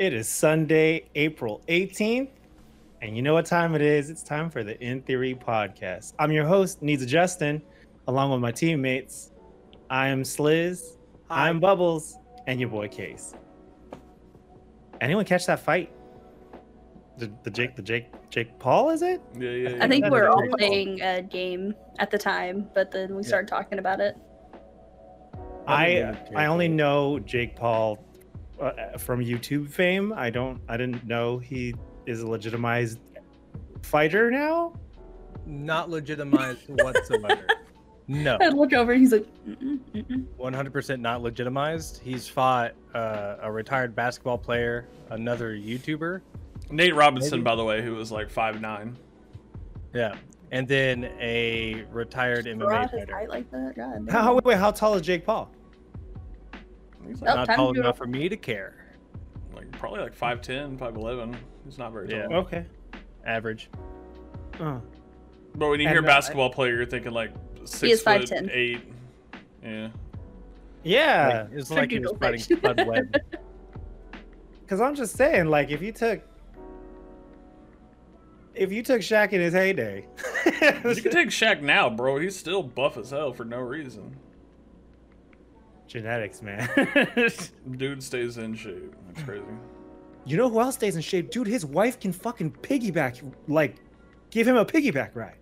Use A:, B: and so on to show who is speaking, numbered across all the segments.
A: It is Sunday, April 18th, and you know what time it is? It's time for the In Theory podcast. I'm your host, Needs a Justin, along with my teammates. I am Sliz, I'm Bubbles, and your boy Case. Anyone catch that fight? The, the Jake, the Jake, Jake Paul, is it?
B: Yeah, yeah.
C: I think
A: That
C: we're all
A: pretty cool.
C: playing a game at the time, but then we started talking about it.
A: I I only know Jake Paul uh, from YouTube fame. I don't I didn't know he is a legitimized fighter now.
D: not legitimized whatsoever. No,
C: I look over and he's like, mm-mm, mm-mm.
D: 100% not legitimized. He's fought uh, a retired basketball player, another YouTuber,
B: Nate Robinson,
D: Maybe.
B: by the way, who was like five nine.
D: yeah, and then a retired MMA fighter.
C: height like that. God,
A: How, how wait, how tall is Jake Paul?
B: He's
C: Oh,
D: Not
C: time
D: tall enough for me to care.
B: like probably like 5'10", 5'11". He's not very tall. Yeah.
A: Okay.
D: Average.
A: Oh.
B: But when you
A: And,
B: hear basketball player, you're thinking like six
C: is
B: foot
C: 5'10".
B: eight. Yeah.
A: Yeah,
D: Like, it's like he was
C: Google
D: fighting
C: search.
D: Spud Webb.
A: because I'm just saying, like, if you took if you took Shaq in his heyday,
B: You can take Shaq now, bro. He's still buff as hell for no reason.
A: Genetics, man.
B: Dude stays in shape. That's crazy.
A: you know who else stays in shape, dude? His wife can fucking piggyback, like, give him a piggyback ride.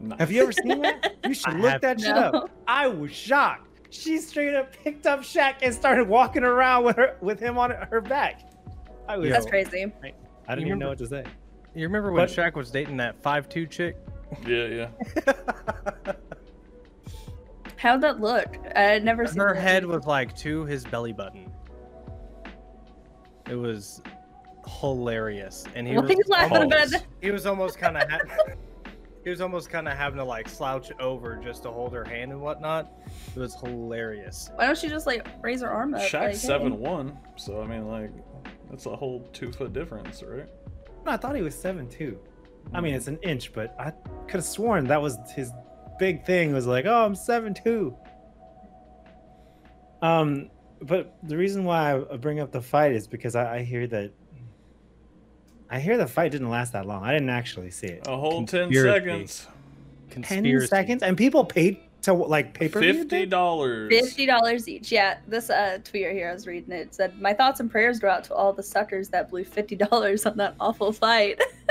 B: Nice.
A: Have you ever seen that? You should
D: I
A: look
D: have-
A: that shit
C: No.
A: up. I was shocked. She straight up picked up Shaq and started walking around with her with him on her back. I was.
C: That's crazy.
A: I didn't
D: You
A: even know what to say.
D: You remember when
A: But-
D: Shaq was dating that 5'2 chick?
B: Yeah, yeah.
C: How'd that look? I had never seen
D: Her head was like to his belly button. It was hilarious, and he
C: Well,
D: was
C: laughing
D: almost,
C: about that.
D: he was almost kind of ha- he was almost kind of having to like slouch over just to hold her hand and whatnot. It was hilarious.
C: Why don't she just like raise her arm up?
B: Shaq's
C: like, hey.
B: seven one, so I mean, like, that's a whole two foot difference, right?
A: No, I thought he was seven two. I hmm. mean, it's an inch, but I could have sworn that was his big thing. Was like, oh, I'm seven two. Um, but the reason why I bring up the fight is because I, I hear that. I hear the fight didn't last that long. I didn't actually see it.
B: A whole ten
D: Conspiracy.
B: seconds.
A: Ten seconds, and people paid to like pay per
B: Fifty dollars.
C: Fifty dollars each. Yeah, this uh, tweet right here I was reading it said, "My thoughts and prayers go out to all the suckers that blew fifty dollars on that awful fight."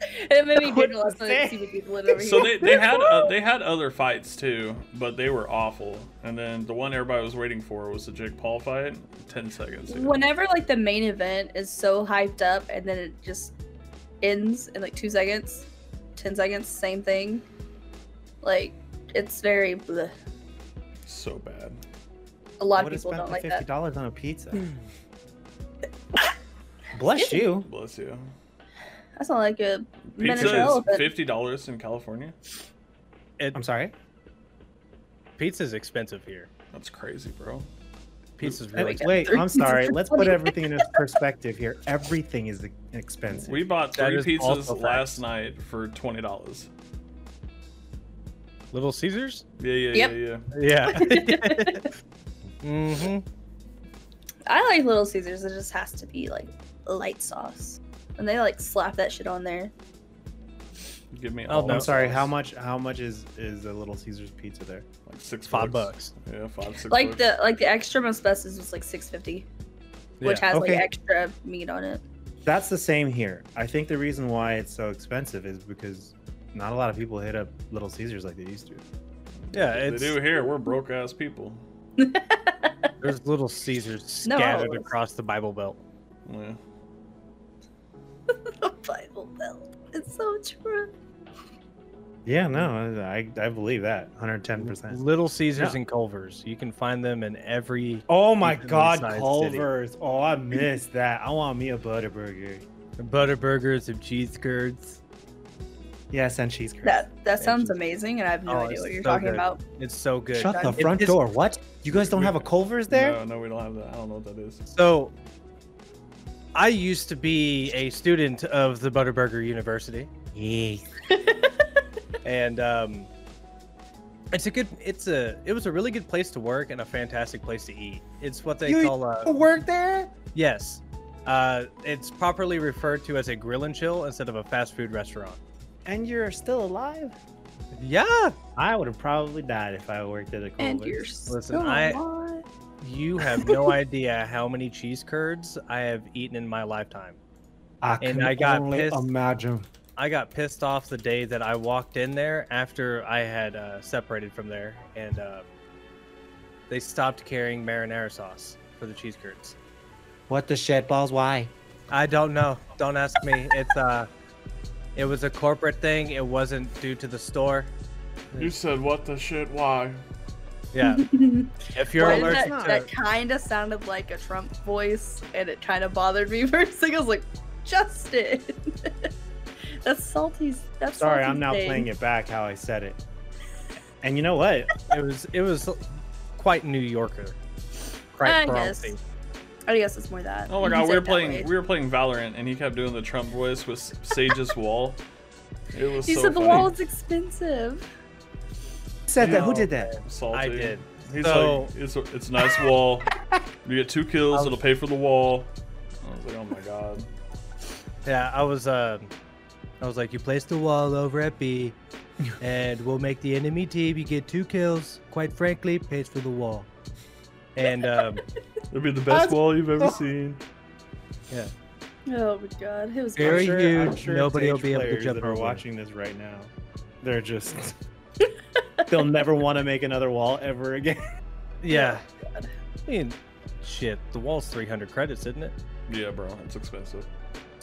C: it made me
A: What
C: giggle. I
A: to
C: saw see what people over
B: So
C: here.
B: they, they had uh, they had other fights too, but they were awful. And then the one everybody was waiting for was the Jake Paul fight. Ten seconds. yeah.
C: Whenever like the main event is so hyped up and then it just ends in like two seconds, ten seconds, same thing. Like it's very. Bleh.
B: So bad.
C: A lot of people
A: spent
C: don't
A: the
C: like
A: fifty
C: that.
A: dollars on a pizza. Bless you.
B: Bless you.
C: That's not like a miniature
B: Pizza is
C: elephant.
B: fifty dollars in California.
D: It,
A: I'm sorry.
D: pizza's expensive here.
B: That's crazy, bro.
D: Pizza's really
C: got
A: Wait, I'm sorry. Let's put everything in perspective here. Everything is expensive.
B: We bought three
D: is
B: pizzas
D: facts.
B: last night for twenty dollars.
D: Little Caesars.
B: Yeah, yeah,
C: Yep.
B: yeah, yeah.
D: Yeah. hmm
C: I like Little Caesars. It just has to be like light sauce, and they like slap that shit on there.
B: Give me
D: Oh, no.
A: I'm sorry. How much? How much is is a Little Caesars pizza there?
B: Like six
D: Five
B: bucks.
D: bucks.
B: Yeah, five six.
C: Like
B: bucks.
C: the like the extra most bestest was like six fifty, which
D: Yeah.
C: has
A: Okay.
C: like extra meat on it.
A: That's the same here. I think the reason why it's so expensive is because not a lot of people hit up Little Caesars like they used to.
D: Yeah,
B: they
D: it's
B: do here. We're broke ass people.
D: there's Little Caesars
C: No.
D: scattered across the Bible Belt.
B: Yeah.
C: The Bible Belt. It's so true.
A: Yeah, no, I I believe that 110. percent
D: Little Caesars
A: Yeah.
D: and Culver's. You can find them in every
A: Oh my God,
D: sized city.
A: Culver's! Oh, I missed that. I want me a Butterburger.
D: butter burgers and cheese curds.
A: Yes, and cheese curds.
C: That that sounds
D: cheese.
C: amazing, and I have no
D: Oh,
C: idea what you're
D: so
C: talking
D: good.
C: about.
D: It's so good.
A: Shut the front
D: it's-
A: door. What? You guys don't have a Culver's there?
B: No, no, we don't have that. I don't know what that is.
D: So, I used to be a student of the Butterburger University,
A: Yeah.
D: and um, it's a good. It's a. It was a really good place to work and a fantastic place to eat. It's what they
A: You
D: call
A: used
D: a.
A: to work there?
D: Yes. Uh, it's properly referred to as a grill and chill instead of a fast food restaurant.
A: And you're still alive?
D: Yeah.
A: I would have probably died if I worked at a
C: And
A: Culver's.
C: you're
D: Listen,
C: still
D: I-
C: alive.
D: You have no idea how many cheese curds I have eaten in my lifetime.
A: I
D: and
A: can
D: I got
A: only
D: pissed.
A: imagine.
D: I got pissed off the day that I walked in there after I had uh, separated from there, and uh, they stopped carrying marinara sauce for the cheese curds.
A: What the shit balls? Why?
D: I don't know. Don't ask me. It's uh, it was a corporate thing. It wasn't due to the store.
B: You said what the shit? Why?
D: Yeah. If you're
C: Why
D: allergic
C: that,
D: to
C: that kind of sounded like a Trump voice, and it kind of bothered me for a second. I was like, Justin, that's salty. That's
A: Sorry,
C: salty
A: I'm now
C: thing.
A: playing it back how I said it. And you know what?
D: it was it was quite New Yorker.
C: I
D: Quite
C: guess. I guess it's more that.
B: Oh my god, we were playing
C: way.
B: we were playing Valorant and he kept doing the Trump voice with Sage's wall. It was
C: He
B: so
C: said the wall is expensive.
A: Said that. Who
D: No,
A: did that?
B: Salty.
D: I did.
B: He's
D: So-
B: like, it's a, it's a nice wall. You get two kills,
D: was-
B: it'll pay for the wall. I was like, oh my god.
D: Yeah, I was uh, I was like, you place the wall over at B, and we'll make the enemy team. You get two kills. Quite frankly, pays for the wall. And um,
B: it'll be the best
A: That's-
B: wall you've ever seen.
D: yeah,
C: Oh my god, it was
D: Very
A: I'm
C: great.
A: sure, I'm
D: huge.
A: sure
D: Nobody will be able to
A: players
D: jump
A: that are
D: over.
A: watching this right now. They're just. They'll never want to make another wall ever again.
D: yeah.
C: God.
D: I mean, shit, the wall's 300 credits, isn't it?
B: Yeah, bro, it's expensive.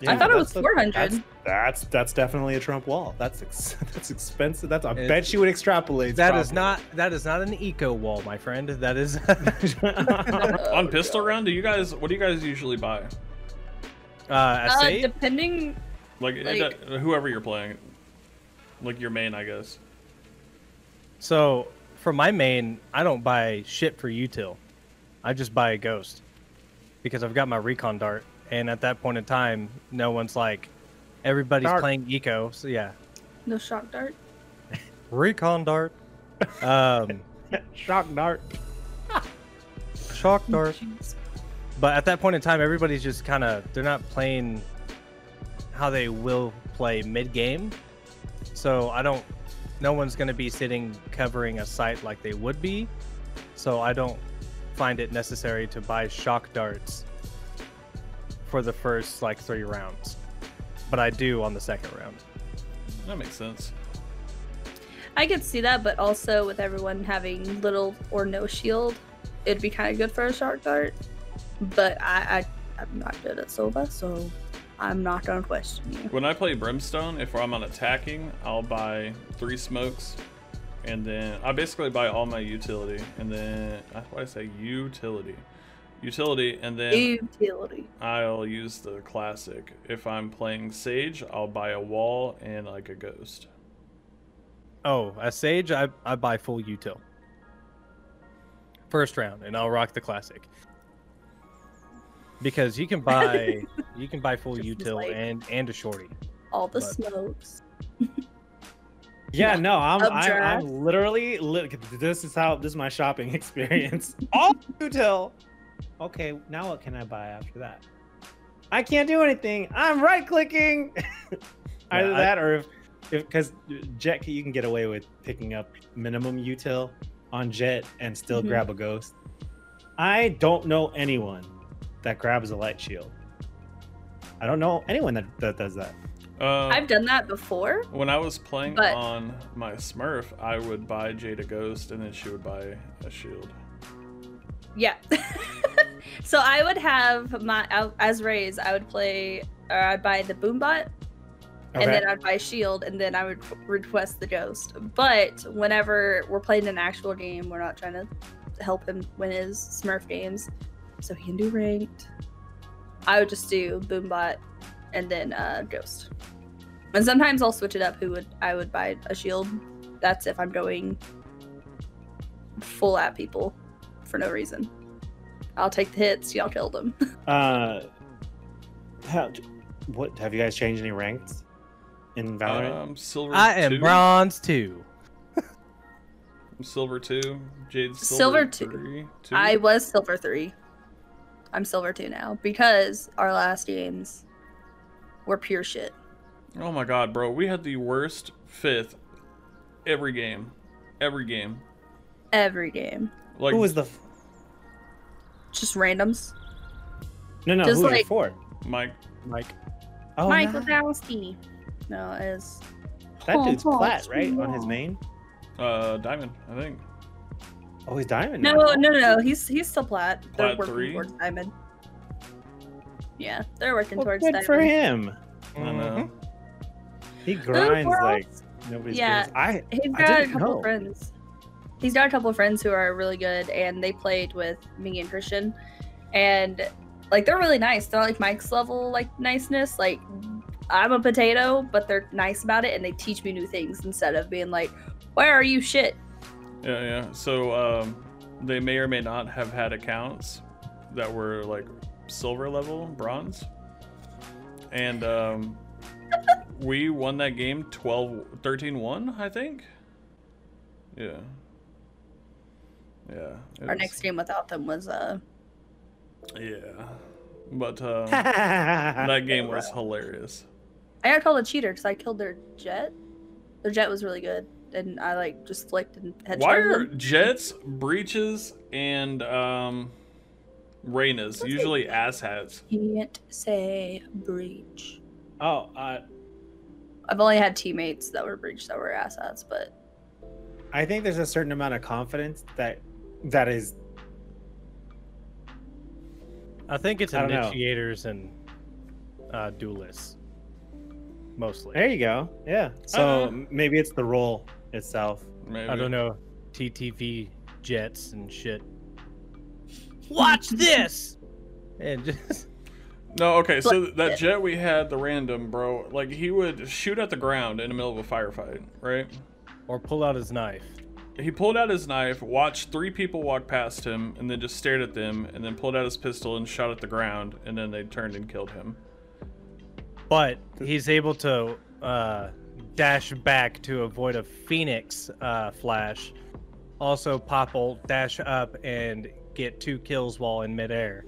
C: I thought it was
A: that's a-
C: 400.
A: That's, that's that's definitely a Trump wall. That's ex- that's expensive. That's I
D: It's-
A: bet you would extrapolate.
D: That is not that is not an eco wall, my friend. That is.
C: Oh,
B: On pistol
C: God.
B: round, do you guys what do you guys usually buy?
D: uh, a
C: Uh, depending,
B: Like,
C: Like-
B: whoever you're playing, like your main, I guess.
D: So for my main, I don't buy shit for util. I just buy a ghost because I've got my recon dart, and at that point in time, no one's like, everybody's
A: Dart.
D: playing eco. So yeah,
C: no shock dart.
D: recon dart, um,
A: shock dart.
D: shock dart.
C: Jeez.
D: But at that point in time, everybody's just kind of they're not playing how they will play mid game. So I don't. No one's going to be sitting covering a site like they would be. So I don't find it necessary to buy shock darts for the first like three rounds. But I do on the second round.
B: That makes sense.
C: I could see that, but also with everyone having little or no shield, it'd be kind of good for a shock dart. But I, I, I'm not good at Sova, so I'm not gonna question you.
B: When I play Brimstone, if I'm on attacking, I'll buy three smokes, and then I basically buy all my utility, and then that's why I say utility, utility, and then
C: Utility.
B: I'll use the classic. If I'm playing Sage, I'll buy a wall and like a ghost.
D: Oh, as Sage, I, I buy full util. First round, and I'll rock the classic. Because you can buy you can buy full
C: Just
D: util
C: like-
D: and and a shorty.
C: All the
D: But-
C: smokes.
A: Yeah, no, I'm I'm, I'm literally li- this is how this is my shopping experience. All util. Okay, now what can I buy after that? I can't do anything. I'm right clicking. Either
D: I-
A: that or if if because Jett you can get away with picking up minimum util on Jett and still
C: Mhm.
A: grab a ghost. I don't know anyone that grabs a light shield. I don't know anyone that, that does that.
B: Uh,
C: I've done that before.
B: when I was playing
C: But-
B: on my Smurf, I would buy Jade a ghost, and then she would buy a shield.
C: Yeah. so I would have my as Raze. I would play, or I'd buy the Boombot, and then I'd buy Shield, and then I would request the Ghost. But whenever we're playing an actual game, we're not trying to help him win his Smurf games, so he can do ranked. I would just do Boombot, and then uh, Ghost. And sometimes I'll switch it up. Who would I would buy a Shield? That's if I'm going full at people for no reason. I'll take the hits. Y'all killed them.
A: Uh, how, what have you guys changed any ranks in Valorant?
B: Um, silver.
D: I am
B: two,
D: bronze two.
B: Silver two. Jade
C: Silver
B: silver,
C: two.
B: three. Two.
C: I was silver three. I'm silver two now because our last games were pure shit.
B: Oh my god, bro. We had the worst fifth every game. Every game.
C: Every game.
B: Like
A: who was the? F-
C: Just randoms.
A: no, no.
C: Just
A: who was
C: like-
A: it for?
B: Mike.
D: Mike.
A: Oh,
C: Mike
A: nice.
C: Wazowski. No, it's
A: That dude's
C: Oh,
A: flat, right? On his main.
B: Uh Diamond, I think.
A: Oh, he's diamond.
C: no,
A: now.
C: no, no, no. He's he's still plat. They're
B: Plat
C: working
B: three?
C: towards diamond. Yeah, they're working
A: Well,
C: towards
A: good
C: diamond.
A: for him.
B: I know. Mm-hmm.
A: He grinds
C: world.
A: like nobody's
C: Yeah.
A: business. I
C: He's
A: I
C: got a
A: didn't
C: couple
A: know.
C: friends. He's got a couple friends who are really good, and they played with me and Christian, and like they're really nice. They're like Mike's level like niceness. Like I'm a potato, but they're nice about it, and they teach me new things instead of being like, "Where are you, shit?"
B: Yeah, yeah. So um they may or may not have had accounts that were like silver level, bronze. And um we won that game 12 13-1, I think. Yeah. Yeah.
C: Our
B: was-
C: next game without them was uh
B: Yeah. But uh that game was hilarious.
C: I got called a cheater because I killed their Jett. Their Jett was really good, and I like just flicked and headshot
B: Why are
C: them.
B: Jetts, Breaches, and um Reynas usually asshats?
C: Can't say breach.
A: oh, uh,
C: I've only had teammates that were breach that were assets, but
A: I think there's a certain amount of confidence that that is.
D: I think it's
A: I don't know.
D: initiators and uh, duelists, mostly.
A: There you go. Yeah. So
B: Uh,
A: maybe it's the role itself.
B: Maybe.
D: I don't know, TTV Jetts and shit. Watch this, and just
B: No, okay, so that Jett we had, the random, bro, like he would shoot at the ground in the middle of a firefight, right?
D: or pull out his knife.
B: He pulled out his knife, watched three people walk past him, and then just stared at them, and then pulled out his pistol and shot at the ground, and then they turned and killed him.
D: But he's able to uh, dash back to avoid a phoenix uh, flash. Also, pop ult, dash up, and get two kills while in midair.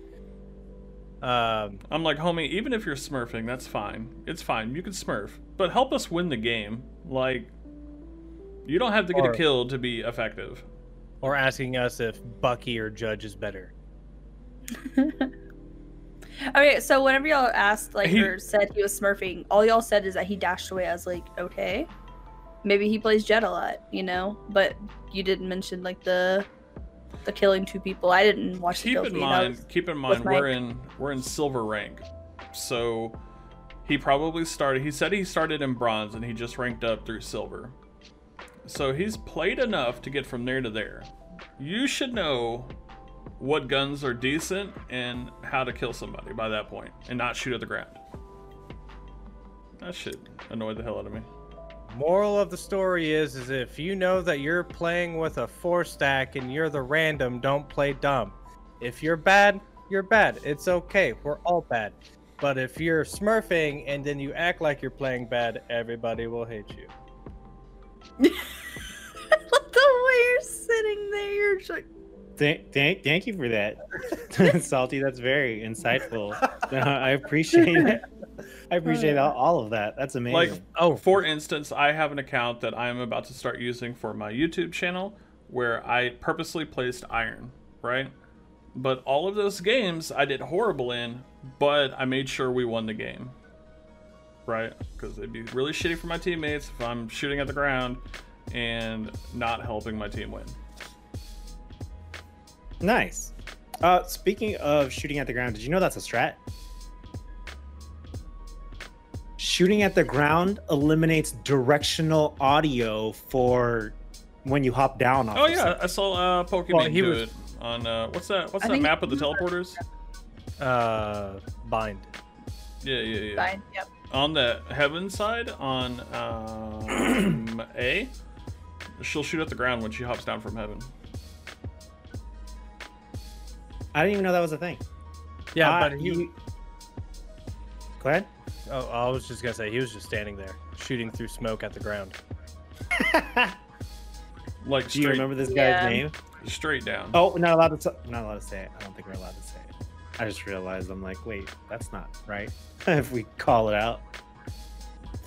D: Um,
B: I'm like, homie, even if you're smurfing, that's fine. It's fine. You can smurf, but help us win the game. Like, you don't have to get
D: Or-
B: a kill to be effective.
D: or asking us if Bucky or Judge is better.
C: okay. So whenever y'all asked like
B: He-
C: or said he was smurfing, all y'all said is that he dashed away. I was like, okay, maybe he plays Jett a lot, you know. But you didn't mention like the the killing two people. I didn't watch
B: keep in mind keep in mind we're
C: Mike.
B: in we're in silver rank so he probably started he said he started in bronze and he just ranked up through silver so he's played enough to get from there to there you should know what guns are decent and how to kill somebody by that point and not shoot at the ground that shit annoyed the hell out of me
D: Moral of the story is, is if you know that you're playing with a four stack and you're the random, don't play dumb. If you're bad, you're bad. It's okay. We're all bad. But if you're smurfing and then you act like you're playing bad, everybody will hate you.
C: the way you're sitting there, you're just like,
A: Thank, thank, thank you for that, Salty. That's very insightful. I appreciate it. I appreciate oh, all, all of that. That's amazing.
B: Like,
D: Oh,
B: For instance, I have an account that I'm about to start using for my YouTube channel where I purposely placed iron, right? But all of those games I did horrible in, but I made sure we won the game. Right? Because it'd be really shitty for my teammates if I'm shooting at the ground and not helping my team win.
A: Nice. Uh, speaking of shooting at the ground, did you know that's a strat? Shooting at the ground eliminates directional audio for when you hop down off.
B: Oh
A: of
B: yeah,
A: something.
B: I saw uh, Pokimane
D: Well, he
B: do
D: was-
B: it on uh, what's that? What's
C: I
B: that map of the teleporters?
D: uh, bind.
B: Yeah, yeah, yeah.
C: fine. Yep.
B: on the heaven side on um, A, she'll shoot at the ground when she hops down from heaven.
A: I didn't even know that was a thing.
D: Yeah,
A: Uh,
D: but he.
A: you- Go ahead.
D: Oh, I was just gonna say he was just standing there, shooting through smoke at the ground.
B: Like
A: Do you remember this guy's
C: Yeah.
A: name?
B: straight down.
A: Oh, not allowed to. T- not allowed to say it. I don't think we're allowed to say it. I just realized I'm like, wait, that's not right. if we call it out.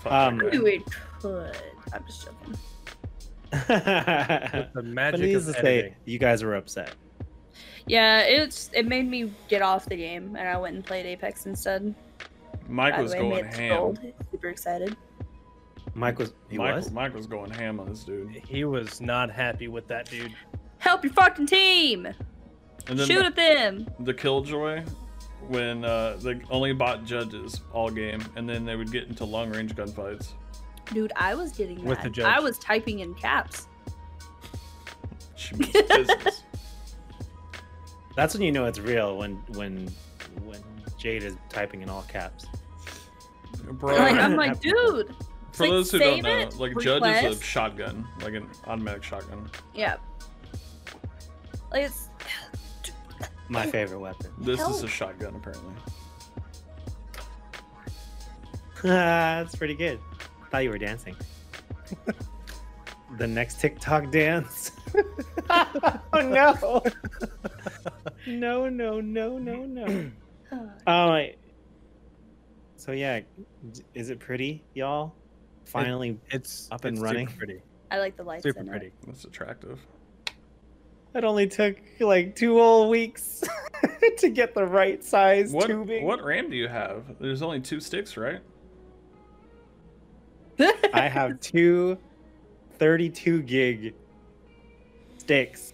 A: Um,
B: that guy.
C: We could. I'm just joking.
D: The magic
A: needless
D: of
A: to say,
D: editing.
A: you guys were upset.
C: Yeah, it's it made me get off the game, and I went and played Apex instead.
B: Mike
C: By
B: was
C: way,
B: going
C: made
B: ham.
C: Gold. Super excited.
A: Mike was he
B: Mike,
A: was.
B: Mike was going ham on this dude.
D: He was not happy with that dude.
C: Help your fucking team!
B: And then
C: Shoot
B: the,
C: at them!
B: the killjoy when uh, they only bought judges all game, and then they would get into long range gunfights.
C: Dude, I was getting
D: With
C: mad.
D: the judge.
C: I was typing in caps.
B: She means business.
A: That's when you know it's real when when when Jade is typing in all caps.
B: Bro,
C: Like, I'm like, dude.
B: for
C: like,
B: those who don't know,
C: it,
B: like judge is a shotgun, like an automatic shotgun.
C: Yeah. Like it's
A: My favorite weapon.
B: This is a shotgun apparently.
A: That's pretty good. Thought you were dancing. the next TikTok dance. oh no. No, no, no, no, no. Um, so yeah, is it pretty, y'all? Finally,
D: It's
A: Up and
D: it's
A: running.
D: Super pretty.
C: I like the lights
D: Super pretty.
C: it.
B: That's attractive.
A: it only took like two whole weeks to get the right size
B: What
A: tubing.
B: what RAM do you have? There's only two sticks, right?
A: I have two 32 gig sticks.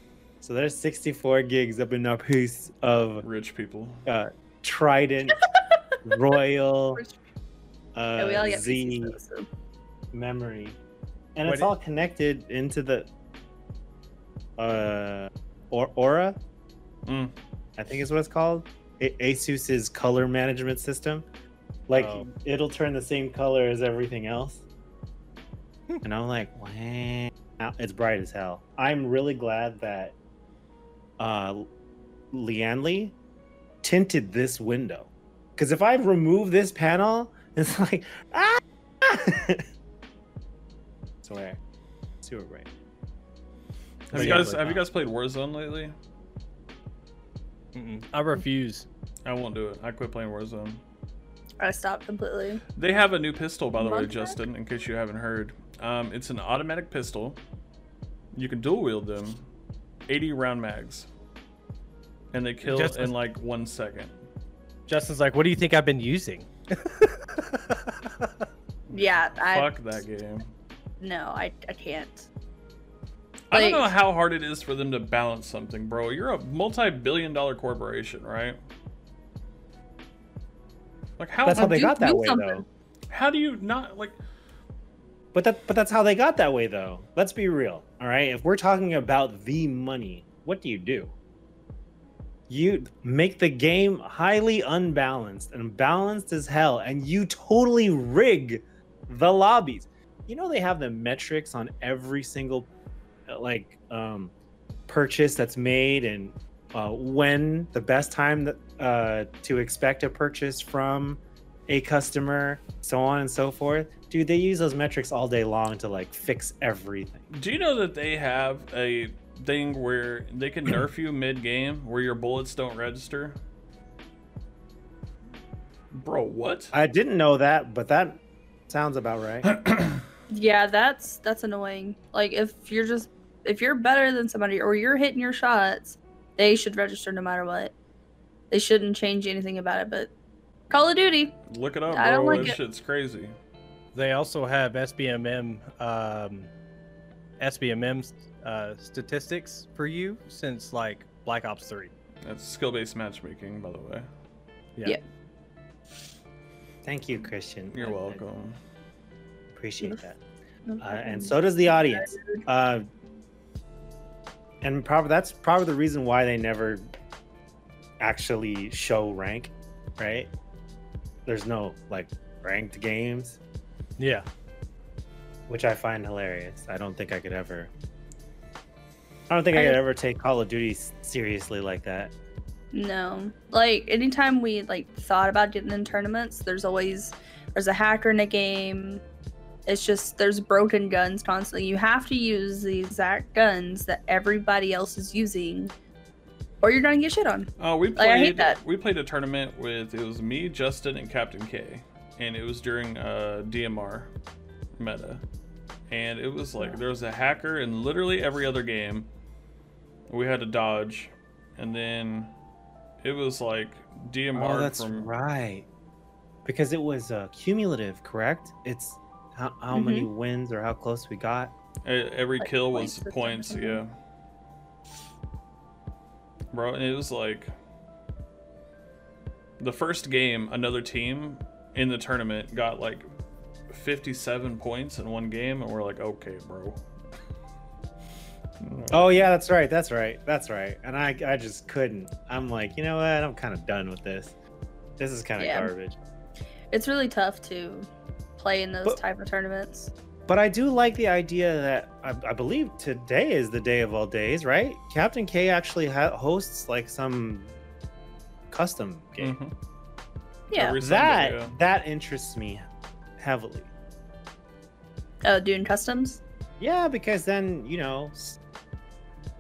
A: So there's 64 gigs up in our piece of
B: Rich people.
A: uh, Trident Royal
C: Yeah, we all
A: uh,
C: get
A: Z
C: though, so.
A: memory. And
D: What
A: it's
D: i-
A: all connected into the uh or Aura,
B: Mm.
A: I think is what it's called. A- Asus's color management system. Like
D: Oh.
A: it'll turn the same color as everything else. and I'm like, wow, it's bright as hell. I'm really glad that uh Lian Li tinted this window. Because if I remove this panel, it's like ah swear. Super bright.
B: Have
A: Oh,
B: you guys have you guys played Warzone lately?
D: Mm-mm. I refuse.
B: I won't do it. I quit playing Warzone.
C: I stopped completely.
B: They have a new pistol, by the way, Justin. In case you haven't heard, um, it's an automatic pistol. You can dual wield them, 80 round mags, and they kill
D: Just-
B: in like one second.
D: Justin's like, what do you think I've been using?
C: Yeah, I
B: Fuck that game.
C: no, I I can't.
B: I don't know how hard it is for them to balance something, bro. You're a multi-billion-dollar corporation, right? Like how
A: That's how
C: Well,
A: they got that way
C: something.
A: though.
B: how do you not like?
A: But that but that's how they got that way though. Let's be real. All right. If we're talking about the money, what do you do? You make the game highly unbalanced and balanced as hell, and you totally rig the lobbies. You know they have the metrics on every single uh, like um purchase that's made and uh, when the best time that, uh, to expect a purchase from a customer, so on and so forth. Dude, they use those metrics all day long to like fix everything.
B: Do you know that they have a thing where they can nerf you mid-game, where your bullets don't register? Bro, what?
A: I didn't know that, but that sounds about right.
C: Yeah, that's that's annoying. Like if you're just if you're better than somebody or you're hitting your shots, they should register no matter what. They shouldn't change anything about it, but Call of Duty.
B: Look it up, bro.
C: I don't like
B: that
C: it.
B: shit's crazy.
D: They also have SBMM, um, SBMM uh, statistics for you since like Black Ops 3.
B: That's skill-based matchmaking, by the way.
D: Yeah.
C: Yeah.
A: Thank you, Christian.
B: You're
A: I- I
B: welcome.
A: appreciate that. Uh, and so does the audience. Uh, and probably that's probably the reason why they never actually show rank, right? There's no like ranked games,
D: Yeah.
A: which I find hilarious. I don't think I could ever. I don't think I,
C: I-
A: could ever take Call of Duty seriously like that.
C: No. Like anytime we like thought about getting in tournaments, there's always there's a hacker in a game. It's just there's broken guns constantly. You have to use the exact guns that everybody else is using or you're gonna get shit on.
B: Oh, we
C: Like, I hate that.
B: We played a tournament with it was me, Justin, and Captain K, and it was during uh, DMR meta, and it was like there was a hacker in literally every other game. We had to dodge, and then it was like DMR
A: Oh, that's
B: from
A: right. Because it was uh, cumulative, correct? It's how, how many wins or how close we got.
B: every
C: Like
B: kill
C: points
B: was
C: or
B: points. Yeah, bro, and it was like the first game. Another team in the tournament got like 57 points in one game, and we're like, okay, bro.
A: Oh yeah, that's right. That's right. That's right. And I I just couldn't. I'm like, you know what? I'm kind of done with this. This is kind of
C: Yeah.
A: garbage.
C: It's really tough to play in those
A: But-
C: type of tournaments.
A: But I do like the idea that I, I believe today is the day of all days, right? Captain K actually ha- hosts like some custom game.
B: Mhm.
C: Yeah.
B: Sunday,
A: That
B: yeah.
A: that interests me heavily.
C: Oh, doing customs.
A: Yeah, because then you know,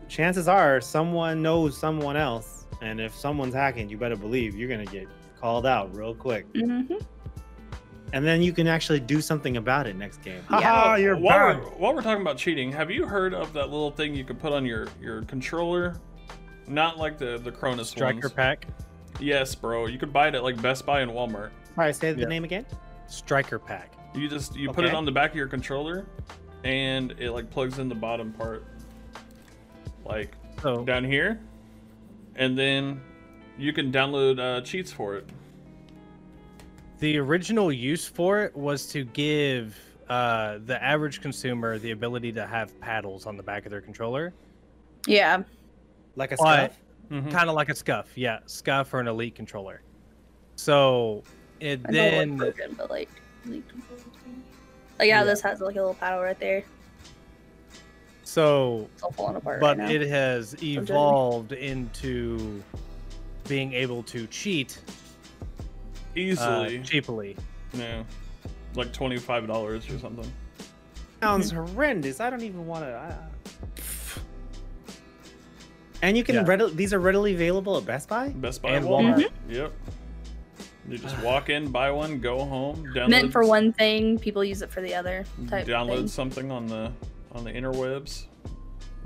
A: chances are someone knows someone else, and if someone's hacking, you better believe you're gonna get called out real quick,
C: Mm-hmm.
A: and then you can actually do something about it next game.
C: Yeah.
A: Haha, you're
B: while, we're, while we're talking about cheating, have you heard of that little thing you can put on your your controller? Not like the the Cronus
D: Striker
B: ones.
D: pack.
B: Yes, bro. You could buy it at like Best Buy and Walmart.
A: All right, say the
D: Yeah.
A: name again.
D: Striker pack.
B: You just you put it on the back of your controller, and it like plugs in the bottom part, like
D: So
B: down here, and then you can download uh, cheats for it.
D: the original use for it was to give uh, the average consumer the ability to have paddles on the back of their controller,
C: Yeah.
A: Like a
D: But-
A: scuff.
B: Mhm.
D: kind of like a scuff. Yeah, scuff or an elite controller. So it
C: I
D: then
C: was broken, but like, like, like yeah,
D: Yeah.
C: this has like a little paddle right there.
D: so
C: It's all falling apart.
D: but
C: right now.
D: it has
C: judging.
D: evolved into being able to cheat uh,
B: Easily,
D: cheaply.
B: yeah, like twenty five dollars or something.
A: Sounds horrendous. I don't even want to. Uh... And you can
D: Yeah.
A: readily these are readily available at Best Buy.
B: Best Buy
D: And
B: and Walmart.
C: Walmart.
B: Yep. You just walk in, buy one, go home, download.
C: meant for one thing, people use it for the other type.
B: download
C: thing.
B: something on the on the interwebs.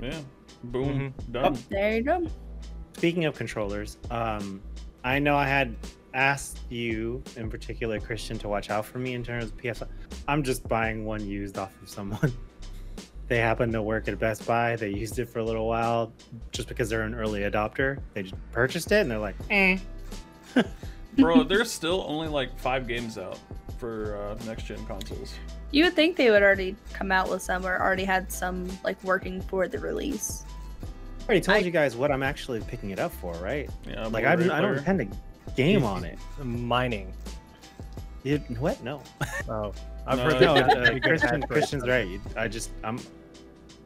B: Yeah. Boom.
D: Mhm.
B: Done.
C: There you go.
A: Speaking of controllers, um, I know I had asked you in particular, Christian, to watch out for me in terms of PS. I'm just buying one used off of someone. they happen to work at Best Buy. They used it for a little while, just because they're an early adopter. They just purchased it and they're like, eh.
B: Bro, there's still only like five games out for uh, next gen consoles.
C: You would think they would already come out with some or already had some like working for the release.
A: I already told
C: I-
A: you guys what I'm actually picking it up for, right?
B: Yeah,
A: Like I, don't- I don't intend to game on it.
D: Mining.
A: You, what? No.
D: Oh, I've
B: No,
D: heard
A: no,
D: that.
A: uh, Christian, Christian's right. I just I'm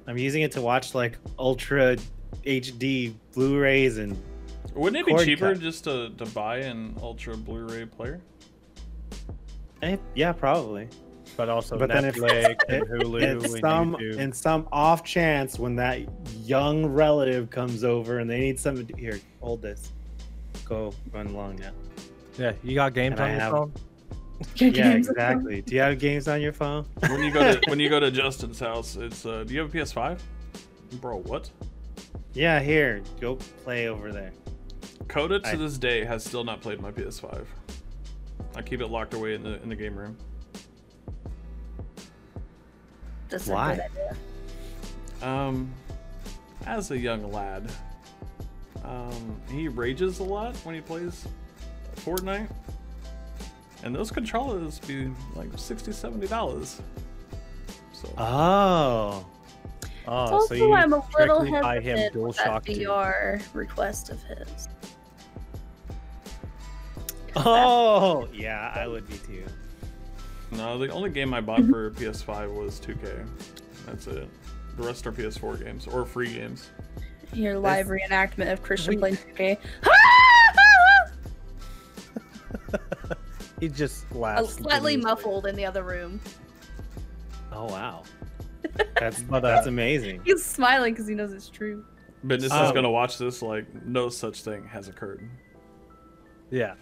A: I'm using it to watch like ultra HD Blu-rays and
B: Wouldn't it be cheaper
A: cut.
B: just to, to buy an ultra Blu-ray player?
A: eh, yeah, probably.
D: But also
A: But then if-
D: Netflix and Hulu
A: In
D: and
A: some
D: YouTube.
A: in some off chance when that young relative comes over and they need something to here, hold this. Go run along now.
D: yeah, you got games
A: and I
D: on your
A: have-
D: phone.
A: Yeah, exactly. Do you have games on your phone?
B: When you go to when you go to Justin's house, it's uh, do you have a PS5? Bro, what?
A: Yeah, here. Go play over there.
B: Coda to
A: I-
B: this day has still not played my PS5. I keep it locked away in the in the game room.
C: That's
A: Why?
C: good idea.
B: Um, as a young lad, um, he rages a lot when he plays Fortnite. And those controllers be like 60 dollars. So
A: Oh.
D: Oh,
C: also,
D: so you
C: I'm a little
D: him
C: hesitant that
D: DualShock 2.
C: VR request of his.
A: Oh, yeah, I would be too.
B: no, the only game I bought for PS5 was 2K. That's it. The rest are PS4 games or free games.
C: Your live reenactment of Christian playing 2K.
D: he just laughs.
C: slightly muffled in the other room.
A: Oh wow. That's
D: But, uh,
A: that's amazing.
C: He's smiling because he knows it's true.
B: Business is
A: Um,
B: gonna watch this like no such thing has occurred.
D: Yeah.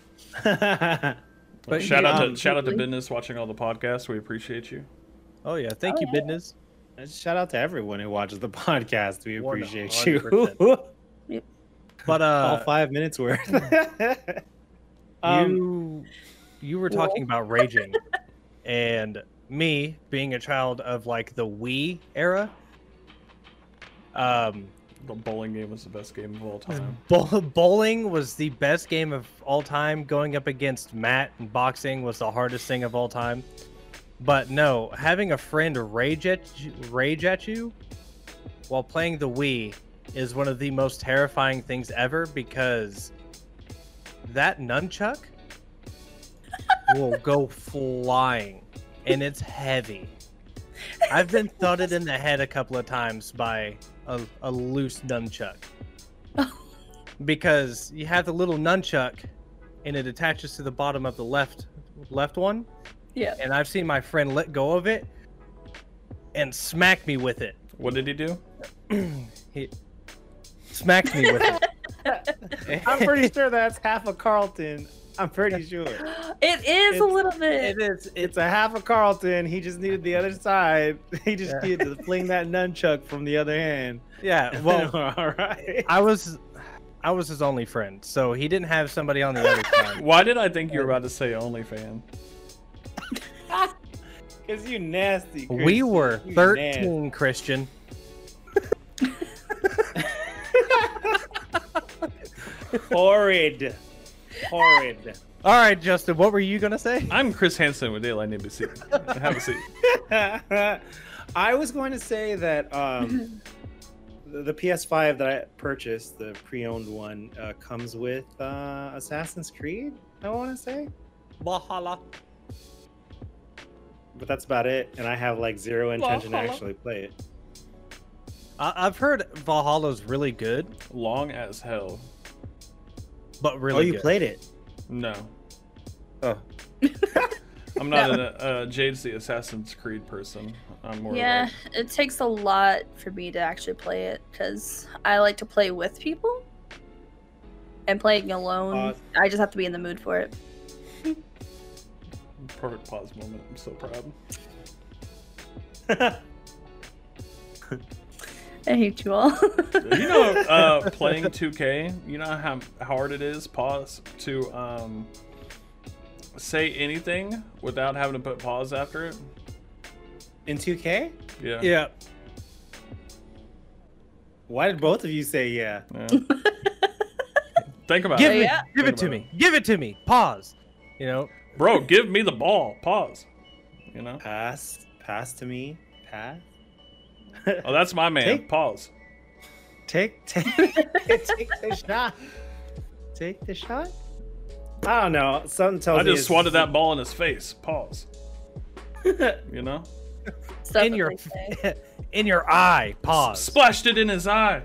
B: But
D: But
B: shout
D: you-
B: out to
A: um,
B: shout out to business watching all the podcasts. We appreciate you.
D: Oh yeah. Thank
C: Oh,
D: you,
C: yeah.
D: business.
A: Shout out to everyone who watches the podcast. We appreciate
D: 100%.
A: you.
D: But
A: All
D: uh,
A: five minutes worth. um,
D: you you were talking about raging, and me being a child of like the Wii era. Um,
B: The bowling game was the best game of all time.
D: bowl- bowling was the best game of all time. Going up against Matt and boxing was the hardest thing of all time. But no, having a friend rage at you, rage at you while playing the Wii is one of the most terrifying things ever because that nunchuck will go flying and it's heavy. I've been thudded in the head a couple of times by a, a loose nunchuck because you have the little nunchuck and it attaches to the bottom of the left left one
C: Yeah.
D: and I've seen my friend let go of it and smack me with it.
B: What did he do?
D: he smacked me with it.
A: I'm pretty sure that's half a Carlton. I'm pretty sure.
C: It is a little bit.
A: It is. It's a half a Carlton. He just needed the other side. He just
D: Yeah.
A: needed to fling that nunchuck from the other hand.
D: yeah, well,
A: all right.
D: I was I was his only friend, so he didn't have somebody on the other side.
B: Why did I think you were um, about to say only fan?
A: Because you nasty.
D: We were
A: You
D: 13, Christian.
A: Horrid. Horrid.
D: All right, Justin, what were you gonna say?
B: I'm Chris Hansen with Dateline NBC. Have a seat.
A: I was going to say that um, the, the PS5 that I purchased, the pre-owned one, uh, comes with uh, Assassin's Creed. I want to say,
D: Valhalla.
A: but that's about it. And I have like zero intention to actually play it.
D: I- I've heard Valhalla's really good,
B: Long as hell.
D: But really
A: oh, you
D: good.
A: played it?
B: No.
A: Oh,
B: I'm not a uh, Jade's the Assassin's Creed person. I'm more
C: yeah,
B: like
C: it takes a lot for me to actually play it because I like to play with people. And playing alone,
A: Uh,
C: I just have to be in the mood for it.
B: perfect pause moment. I'm so proud.
C: I hate you all.
B: You know, uh, playing 2K, you know how hard it is, pause, to um, say anything without having to put pause after it?
A: in 2K?
B: Yeah.
D: Yeah.
A: Why did both of you say yeah?
B: Yeah. Think about
D: Give
B: it.
D: me,
C: yeah.
D: give
B: Think
D: it to
B: about
D: me. Give it to me. Pause. You know,
B: Bro, give me the ball. Pause. You know?
A: Pass, pass to me, pass.
B: Oh, that's my man.
A: Take-
B: Pause.
A: Take, take, take the shot. Take the shot. I don't know. Something tells
B: I
A: me I
B: just
A: it's-
B: swatted that ball in his face. Pause. You know?
C: Stuff
D: in your in your eye. Pause.
B: Splashed it in his eye.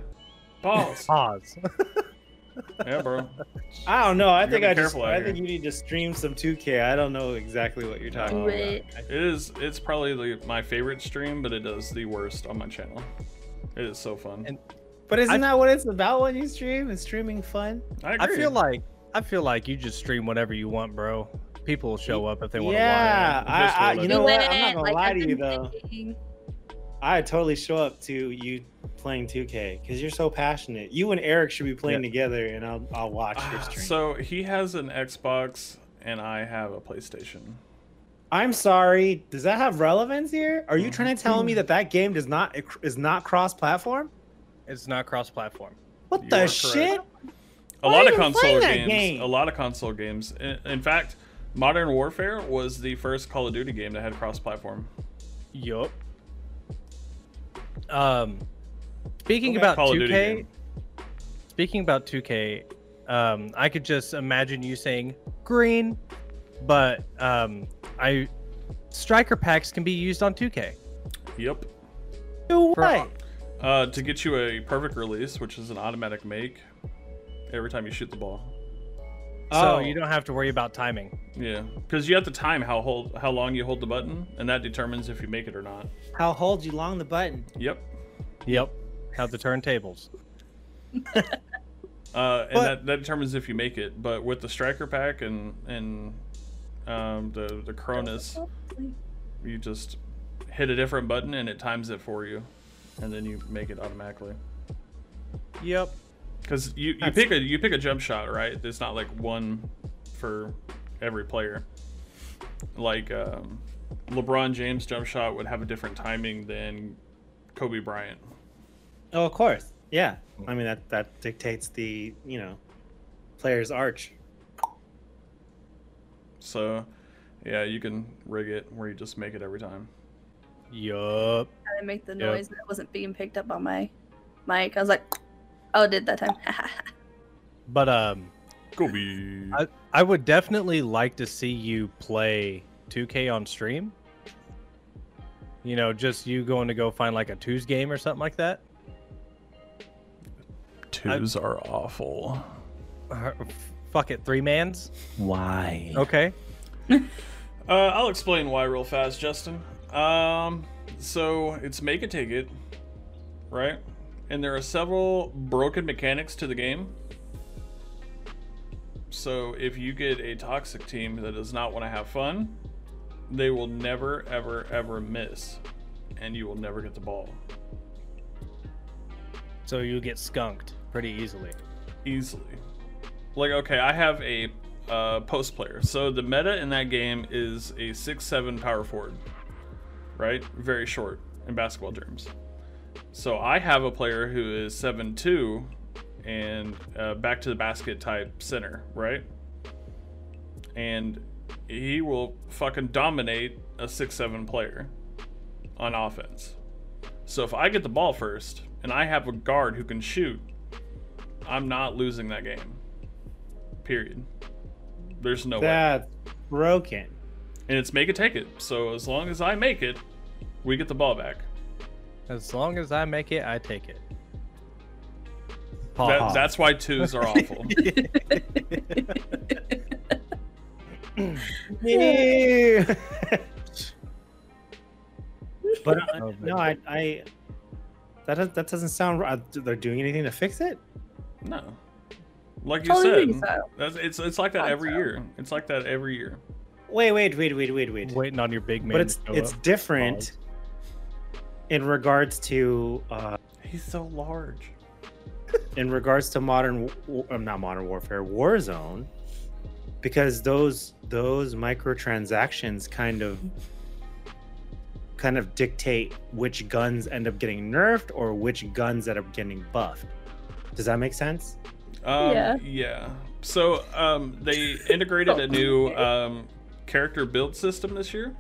B: Pause.
D: Pause.
B: Yeah, bro.
A: I don't know. I
B: You
A: think I just. I
B: here.
A: think you need to stream some 2K. I don't know exactly what you're talking about.
C: Wait.
B: It is. It's probably the, my favorite stream, but it does the worst on my channel. It is so fun.
D: And-
A: But isn't
D: I-
A: that what it's about when you stream? Is streaming fun?
B: I
D: I feel like I feel like you just stream whatever you want, bro. People will show up if they want to
A: yeah,
D: watch.
A: I, I, you know what? I'm not gonna
C: like,
A: lie to you though.
C: thinking-
A: I totally show up to you playing 2K because you're so passionate. You and Eric should be playing together, and I'll I'll watch your
B: Ah,
A: stream.
B: So he has an Xbox and I have a PlayStation.
A: I'm sorry. Does that have relevance here? Are you
B: Mm-hmm.
A: trying to tell me that that game does not is not cross-platform?
D: It's not cross-platform.
A: What
B: You
A: the shit?
B: A
A: Why
B: lot of console games.
A: game?
B: A lot of console games. In, in fact, Modern Warfare was the first Call of Duty game that had cross-platform.
D: Yup. Um, speaking about
B: Call
D: 2K, speaking about 2K, um, I could just imagine you saying green, but um, I striker packs can be used on 2K.
B: Yep.
D: For-
A: what?
B: Uh, to get you a perfect release, which is an automatic make every time you shoot the ball.
D: So
A: Oh.
D: you don't have to worry about timing.
B: Yeah, because you have to time how hold how long you hold the button, and that determines if you make it or not.
A: How hold you long the button?
B: Yep.
D: Yep. How the turntables.
B: Uh, and
A: But-
B: that, that determines if you make it. But with the striker pack and and um, the the Cronus, you just hit a different button and it times it for you, and then you make it automatically.
D: Yep.
B: Because you, you pick a you pick a jump shot, right? It's not like one for every player. Like um, LeBron James jump shot would have a different timing than Kobe Bryant.
A: Oh, of course. Yeah. I mean that that dictates the you know player's arch.
B: So, yeah, you can rig it where you just make it every time.
D: Yup.
C: I make the
D: Yep.
C: noise that wasn't being picked up on my mic. I was like, oh, did that time.
D: But um,
B: Kobe.
D: I, I would definitely like to see you play 2K on stream. You know, just you going to go find like a twos game or something like that.
B: Twos are awful.
D: Uh, Fuck it, three mans.
A: Why?
D: Okay.
B: Uh, I'll explain why real fast, Justin. Um, so it's make a ticket, right? And there are several broken mechanics to the game. So if you get a toxic team that does not want to have fun, they will never, ever, ever miss, and you will never get the ball
D: So you get skunked pretty easily.
B: easily. Like, okay, I have a uh, post player. So the meta in that game is a six-seven power forward, right? Very short in basketball terms. So I have a player who is seven-two and uh, back to the basket type center, right? And he will fucking dominate a six-seven player on offense. So if I get the ball first and I have a guard who can shoot, I'm not losing that game. Period. There's no way.
A: That's broken.
B: And it's make it take it. So as long as I make it, we get the ball back.
D: As long as I make it, I take it.
B: That, that's why twos are awful.
A: Yeah. but uh,
D: Oh,
A: no, I, I that that doesn't sound right. They're doing anything to fix it.
B: no. Like you
C: Totally
B: said,
C: so.
B: it's it's like that every year. It's like that every year.
A: Wait, wait, wait, wait, wait, wait.
D: Waiting on your big man.
A: but it's
D: to show
A: it's
D: up.
A: different
D: Pause.
A: In regards to uh,
B: He's so large.
A: in regards to modern w- uh, not modern warfare warzone because those those microtransactions kind of kind of dictate which guns end up getting nerfed or which guns end up getting buffed does that make sense
B: Um,
C: Yeah.
B: yeah. So um, they integrated a new um, character build system this year.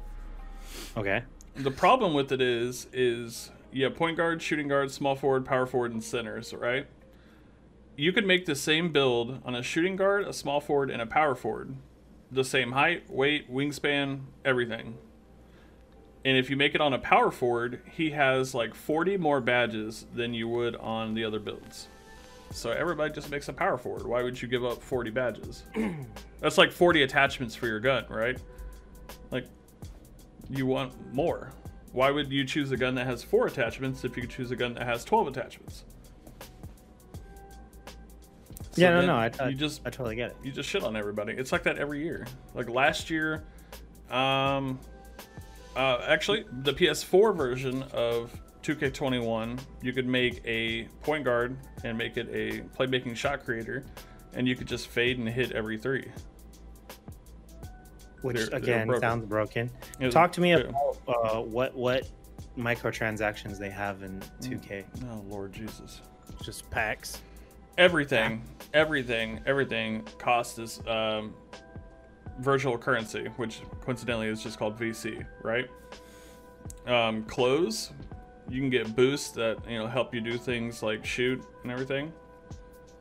A: okay
B: The problem with it is, is have point guard, shooting guard, small forward, power forward, and centers, right? You could make the same build on a shooting guard, a small forward, and a power forward. The same height, weight, wingspan, everything. And if you make it on a power forward, he has like 40 more badges than you would on the other builds. So everybody just makes a power forward. Why would you give up 40 badges? That's like 40 attachments for your gun, right? Like, you want more. Why would you choose a gun that has four attachments if you could choose a gun that has 12 attachments? So
A: yeah no no I, I,
B: you just
A: I totally get it
B: you just shit on everybody. It's like that every year. Like last year, um, uh, actually, the PS4 version of 2K21, you could make a point guard and make it a playmaking shot creator, and you could just fade and hit every three.
A: Which
B: They're- they're
A: again
B: broken.
A: sounds broken talk to me about uh, what what microtransactions they have in 2k
B: Oh Lord Jesus!
D: just packs.
B: Everything, everything, everything cost is um, virtual currency, which coincidentally is just called VC, right? Um, clothes, you can get boosts that you know help you do things like shoot and everything.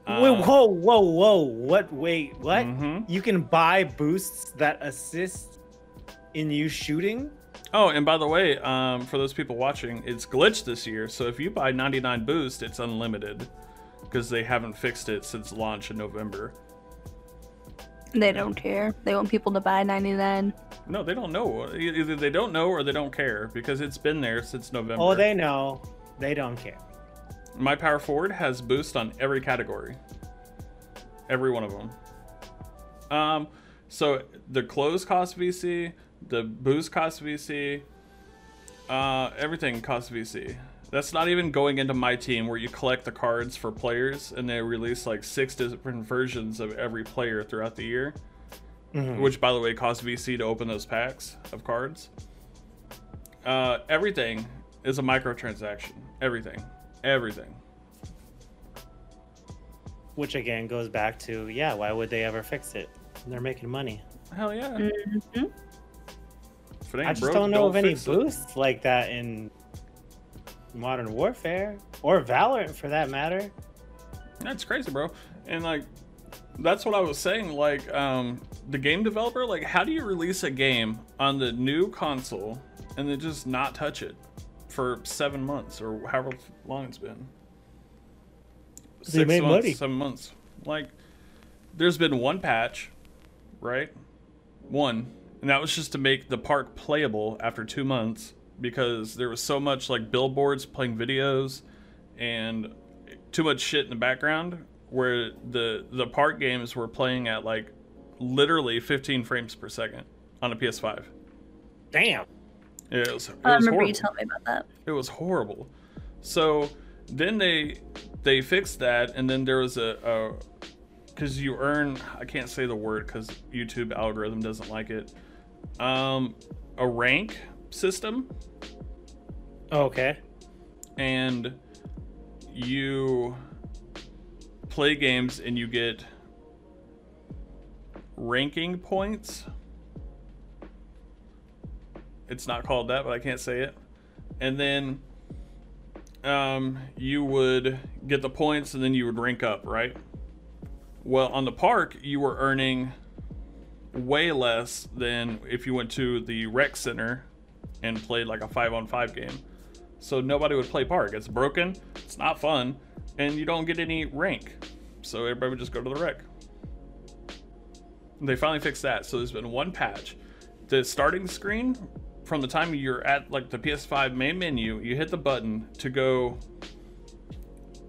A: Wait, whoa, whoa, whoa! What? Wait, what?
B: Mhm.
A: You can buy boosts that assist in you shooting.
B: Oh, and by the way, um, for those people watching, it's glitched this year. So if you buy 99 boost, it's unlimited because they haven't fixed it since launch in November.
C: They don't care. They want people to buy 99.
B: No, they don't know. Either they don't know or they don't care because it's been there since November.
A: Oh, they know. They don't care.
B: My power forward has boost on every category. Every one of them. Um, so the clothes cost VC, the boost cost VC, uh, everything costs VC. That's not even going into my team where you collect the cards for players and they release like six different versions of every player throughout the year. Mm-hmm. Which, by the way, costs VC to open those packs of cards. Uh, everything is a microtransaction. Everything. Everything.
A: Which again goes back to yeah, why would they ever fix it? They're making money.
B: Hell yeah. Mm-hmm.
A: I just broke, don't know don't of any boosts like that in Modern Warfare or Valorant for that matter.
B: That's crazy, bro. And like that's what I was saying. Like, um, the game developer, like, how do you release a game on the new console and then just not touch it for seven months or however long it's been?
A: Six they made
B: months,
A: money.
B: Seven months. Like, there's been one patch, right? One, and that was just to make the park playable after two months because there was so much like billboards playing videos and too much shit in the background where the the park games were playing at like literally 15 frames per second on a PS5.
A: Damn.
B: It was, it
C: I
B: was
C: remember
B: horrible.
C: you telling me about that.
B: It was horrible. So then they they fixed that, and then there was a because you earn I can't say the word because YouTube algorithm doesn't like it. Um, a rank system.
A: Okay.
B: And you play games and you get ranking points. It's not called that, but I can't say it. And then um, you would get the points and then you would rank up, right? Well, on the park, you were earning way less than if you went to the rec center and played like a five on five game. So nobody would play park. It's broken, it's not fun, and you don't get any rank. So everybody would just go to the rec. They finally fixed that. So there's been one patch. The starting screen from the time you're at like the PS5 main menu, you hit the button to go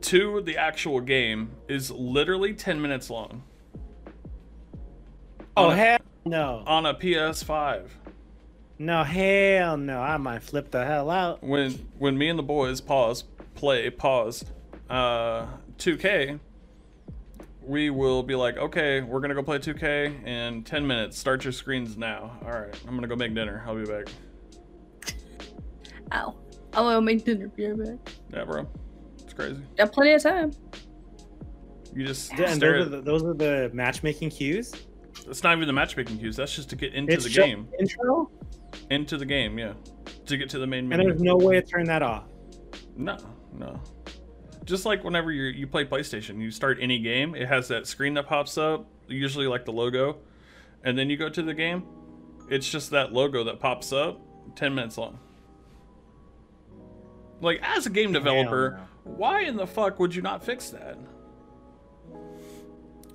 B: to the actual game is literally 10 minutes long.
A: Oh, hell no.
B: On a PS5.
A: No, hell no. I might flip the hell out.
B: When when me and the boys pause, play, pause, uh, 2K, we will be like, okay, we're gonna go play 2K in 10 minutes. Start your screens now. All right, I'm gonna go make dinner. I'll be back.
C: Ow. I'm gonna make dinner. Be right back.
B: Yeah, bro. It's crazy.
C: Got plenty of time.
B: You just
A: yeah, and those are, the, those are the matchmaking queues.
B: It's not even the matchmaking queues. That's just to get into it's the game.
A: Intro.
B: Into the game, yeah. To get to the main
A: menu. And there's no way to turn that off.
B: No, no. Just like whenever you you play PlayStation, you start any game, it has that screen that pops up, usually like the logo, and then you go to the game. It's just that logo that pops up, ten minutes long. Like as a game developer, no. why in the fuck would you not fix that?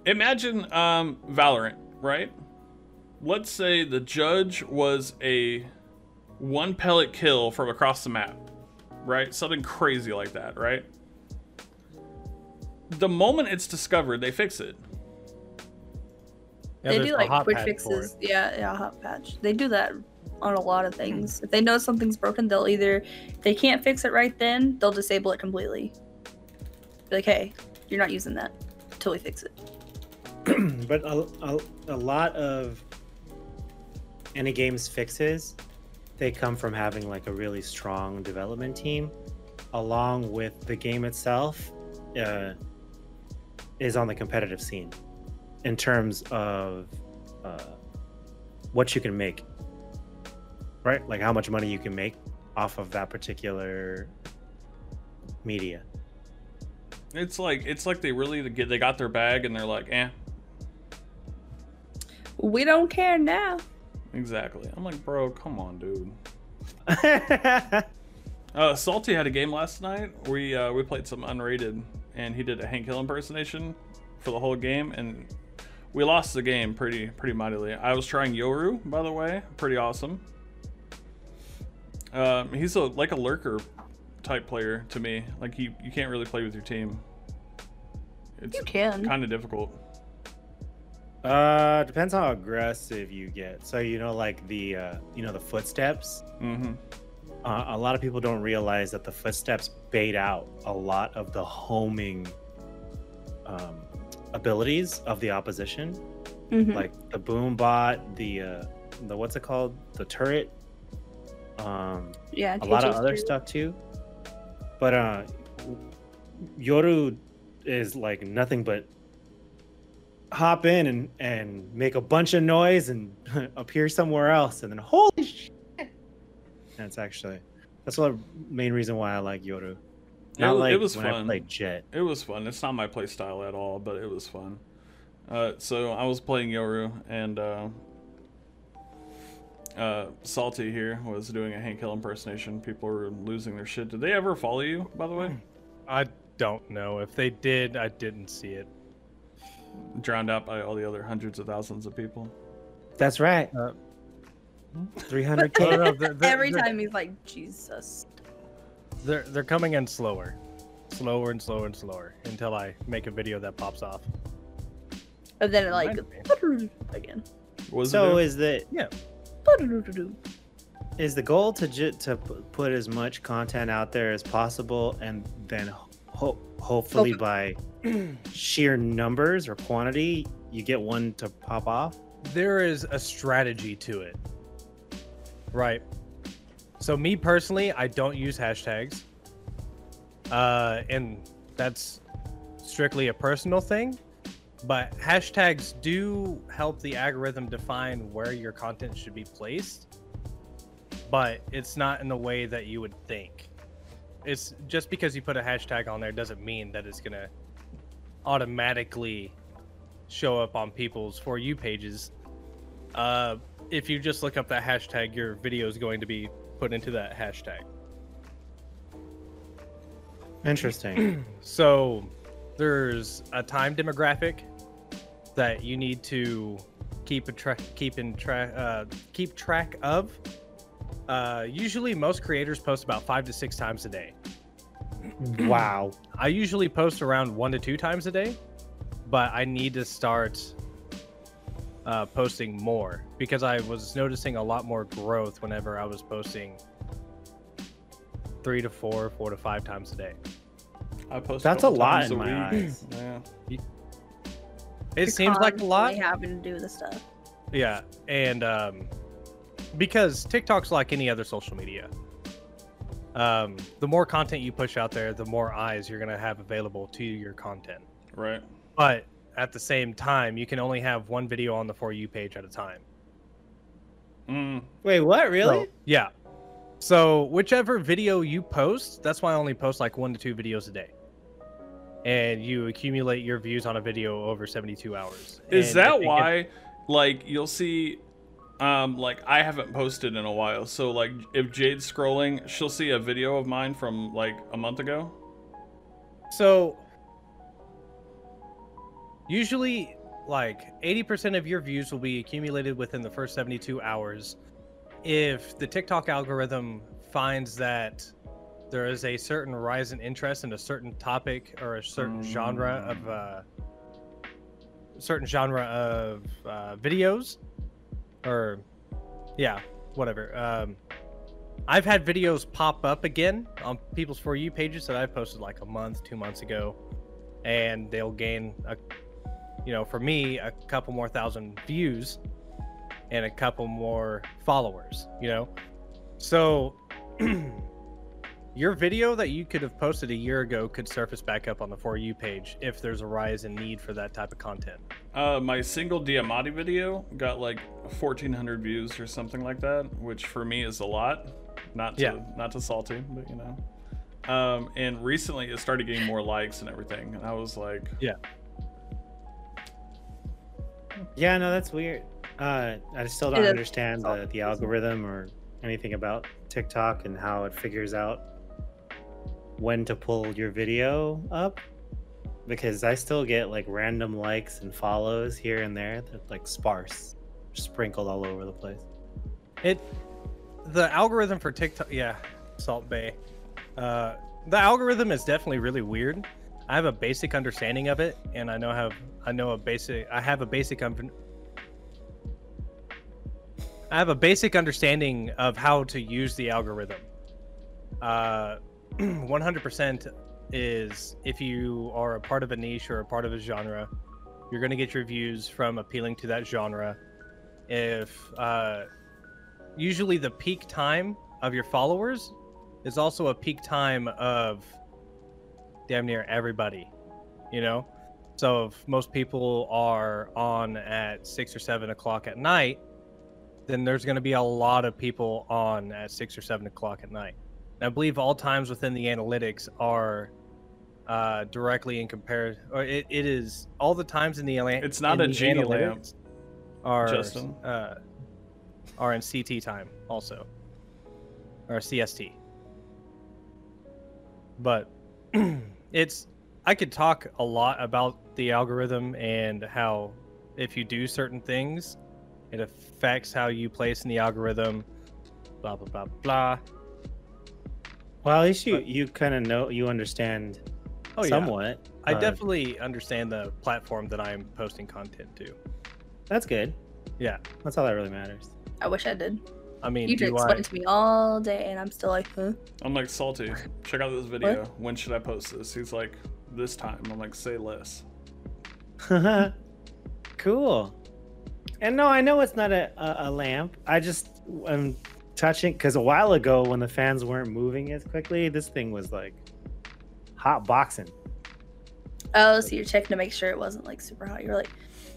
B: Imagine um, Valorant, right? let's say the judge was a one pellet kill from across the map, right? Something crazy like that, right? The moment it's discovered, they fix it.
C: Yeah, they do like quick fixes. Yeah, yeah, hot patch. They do that on a lot of things. If they know something's broken, they'll either they can't fix it right then, they'll disable it completely. Be like, hey, you're not using that until we fix it.
A: but a, a, a lot of any game's fixes, they come from having like a really strong development team, along with the game itself, uh, is on the competitive scene, in terms of uh, what you can make, right? Like how much money you can make off of that particular media.
B: It's like it's like they really get they got their bag and they're like, eh.
C: We don't care now.
B: Exactly. I'm like, bro, come on, dude. uh, Salty had a game last night. We uh, we played some unrated, and he did a Hank Hill impersonation for the whole game, and we lost the game pretty pretty mightily. I was trying Yoru, by the way, pretty awesome. Um, he's a like a lurker type player to me. Like you, you can't really play with your team. It's
C: You can.
B: kind of difficult.
A: Uh, depends how aggressive you get. So you know, like the uh, you know the footsteps.
B: hmm
A: Uh, a lot of people don't realize that the footsteps bait out a lot of the homing um, abilities of the opposition,
C: Mhm.
A: like the boom bot, the uh, the what's it called, the turret, um,
C: yeah,
A: a lot of
C: KJ's
A: other
C: true.
A: stuff too. But uh, Yoru is like nothing but hop in and and make a bunch of noise and appear somewhere else, and then holy shit! That's actually that's the main reason why I like Yoru.
B: It,
A: Not
B: wa-
A: like
B: it was
A: when I
B: fun.
A: played Jett.
B: It was fun. It's not my play style at all, but it was fun. Uh, so I was playing Yoru, and uh, uh, Salty here was doing a Hank Hill impersonation. People were losing their shit. Did they ever follow you, by the way?
D: I don't know. If they did, I didn't see it.
B: Drowned out by all the other hundreds of thousands of people.
A: That's right.
D: Uh,
A: Three hundred
D: No,
A: k.
D: no, they're, they're-
C: Every
D: they're-
C: time he's like, Jesus.
D: They're they're coming in slower, slower and slower and slower until I make a video that pops off.
C: And then it like
D: Reminds
C: again.
B: What was
A: So
B: it?
A: is the is the goal to ju- to p- put as much content out there as possible, and then ho- hopefully
C: Hope-
A: by sheer numbers or quantity, you get one to pop off.
D: There is a strategy to it, right? So me personally, I don't use hashtags, uh, and that's strictly a personal thing. But hashtags do help the algorithm define where your content should be placed, but it's not in the way that you would think. It's just because you put a hashtag on there doesn't mean that it's gonna automatically show up on people's for you pages. Uh, if you just look up that hashtag, your video is going to be put into that hashtag.
A: Interesting.
D: So there's a time demographic that you need to keep a track keep in track uh, keep track of. Uh, usually, most creators post about five to six times a day.
A: wow.
D: I usually post around one to two times a day, but I need to start uh, posting more because I was noticing a lot more growth whenever I was posting three to four, four to five times a day.
B: I post
A: That's a
B: couple
A: lot in my eyes.
B: Yeah.
D: It seems like a lot.
C: Constantly Having to do the stuff.
D: Yeah, and um, because TikTok's like any other social media. Um, the more content you push out there, the more eyes you're gonna have available to your content.
B: Right.
D: But at the same time, you can only have one video on the for you page at a time.
B: Mm.
A: Wait, what? Really?
D: So, yeah. So whichever video you post, that's why I only post like one to two videos a day. And you accumulate your views on a video over 72 hours.
B: Is
D: And
B: that
D: it-
B: why? Like you'll see, um, like I haven't posted in a while. So like if Jade's scrolling, she'll see a video of mine from like a month ago.
D: So usually like 80% of your views will be accumulated within the first 72 hours. If the TikTok algorithm finds that there is a certain rise in interest in a certain topic or a certain genre of uh certain genre of uh, videos or yeah, whatever. Um I've had videos pop up again on people's for you pages that I posted like a month, two months ago, and they'll gain a, you know, for me a couple more thousand views and a couple more followers. You know, so your video that you could have posted a year ago could surface back up on the for you page if there's a rise in need for that type of content.
B: Uh, my single Diamati video got like 1,400 views or something like that, which for me is a lot. Not to
D: Yeah.
B: not to salty, but you know. Um, and recently it started getting more likes and everything, and I was like,
A: Yeah, Yeah, no, that's weird. Uh, I still don't understand the, the algorithm or anything about TikTok and how it figures out when to pull your video up. Because I still get like random likes and follows here and there that like sparse, sprinkled all over the place.
D: It, the algorithm for TikTok, yeah, Salt Bay. Uh, the algorithm is definitely really weird. I have a basic understanding of it, and I know have I know a basic I have a basic un- I have a basic understanding of how to use the algorithm. Uh, 100% is if you are a part of a niche or a part of a genre, you're going to get your views from appealing to that genre. If uh, usually the peak time of your followers is also a peak time of damn near everybody, you know? So if most people are on at six or seven o'clock at night, then there's going to be a lot of people on at six or seven o'clock at night. I believe all times within the analytics are uh, directly in comparison, or it, it is all the times in the
B: It's not a genie lamp.
D: Are
B: Justin.
D: Uh, are in CT time also, or CST. But it's I could talk a lot about the algorithm and how if you do certain things, it affects how you place in the algorithm. Blah blah blah blah.
A: Well, at least you
D: But-
A: you kind of know you understand
D: Oh yeah,
A: somewhat.
D: I
A: but
D: definitely understand the platform that I'm posting content to.
A: That's good.
D: Yeah,
A: That's all that really matters.
C: I wish I did.
D: I mean,
C: You
D: do
C: explain
D: I?
C: it to me all day, and I'm still like, huh?
B: I'm like salty. Check out this video. When should I post this? He's like, this time. I'm like, say less.
A: cool. And no, I know it's not a, a, a lamp. I just am touching because a while ago when the fans weren't moving as quickly, this thing was like hot boxing.
C: Oh, so you're checking to make sure it wasn't like super hot. You're like,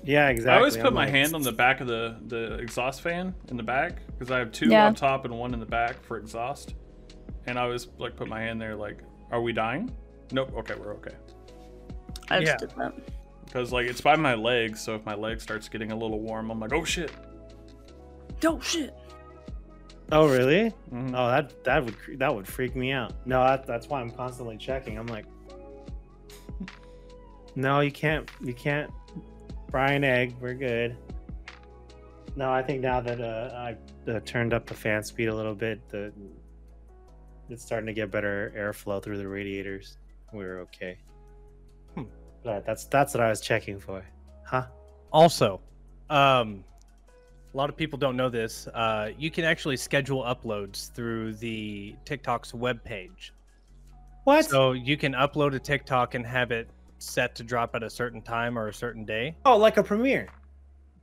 A: Yeah, exactly.
B: I always put
A: I'm
B: my
A: like,
B: hand on the back of the, the exhaust fan in the back because I have two
C: Yeah.
B: on top and one in the back for exhaust. And I always like put my hand there like, are we dying? Nope. Okay, we're okay.
C: I just
D: Yeah.
C: did that.
B: Because like it's by my legs, so if my leg starts getting a little warm, I'm like, oh shit.
C: Oh shit.
A: Oh, really?
B: Mhm.
A: Oh, that that would that would freak me out. No, that, that's why I'm constantly checking. I'm like, no, you can't, you can't fry an egg. We're good. No, I think now that uh, I uh, turned up the fan speed a little bit, the it's starting to get better airflow through the radiators. We're okay.
D: Hmm.
A: But that's that's what I was checking for, huh?
D: Also, um, a lot of people don't know this. Uh, you can actually schedule uploads through the TikTok's webpage.
A: What?
D: So you can upload a TikTok and have it set to drop at a certain time or a certain day.
A: oh, like a premiere.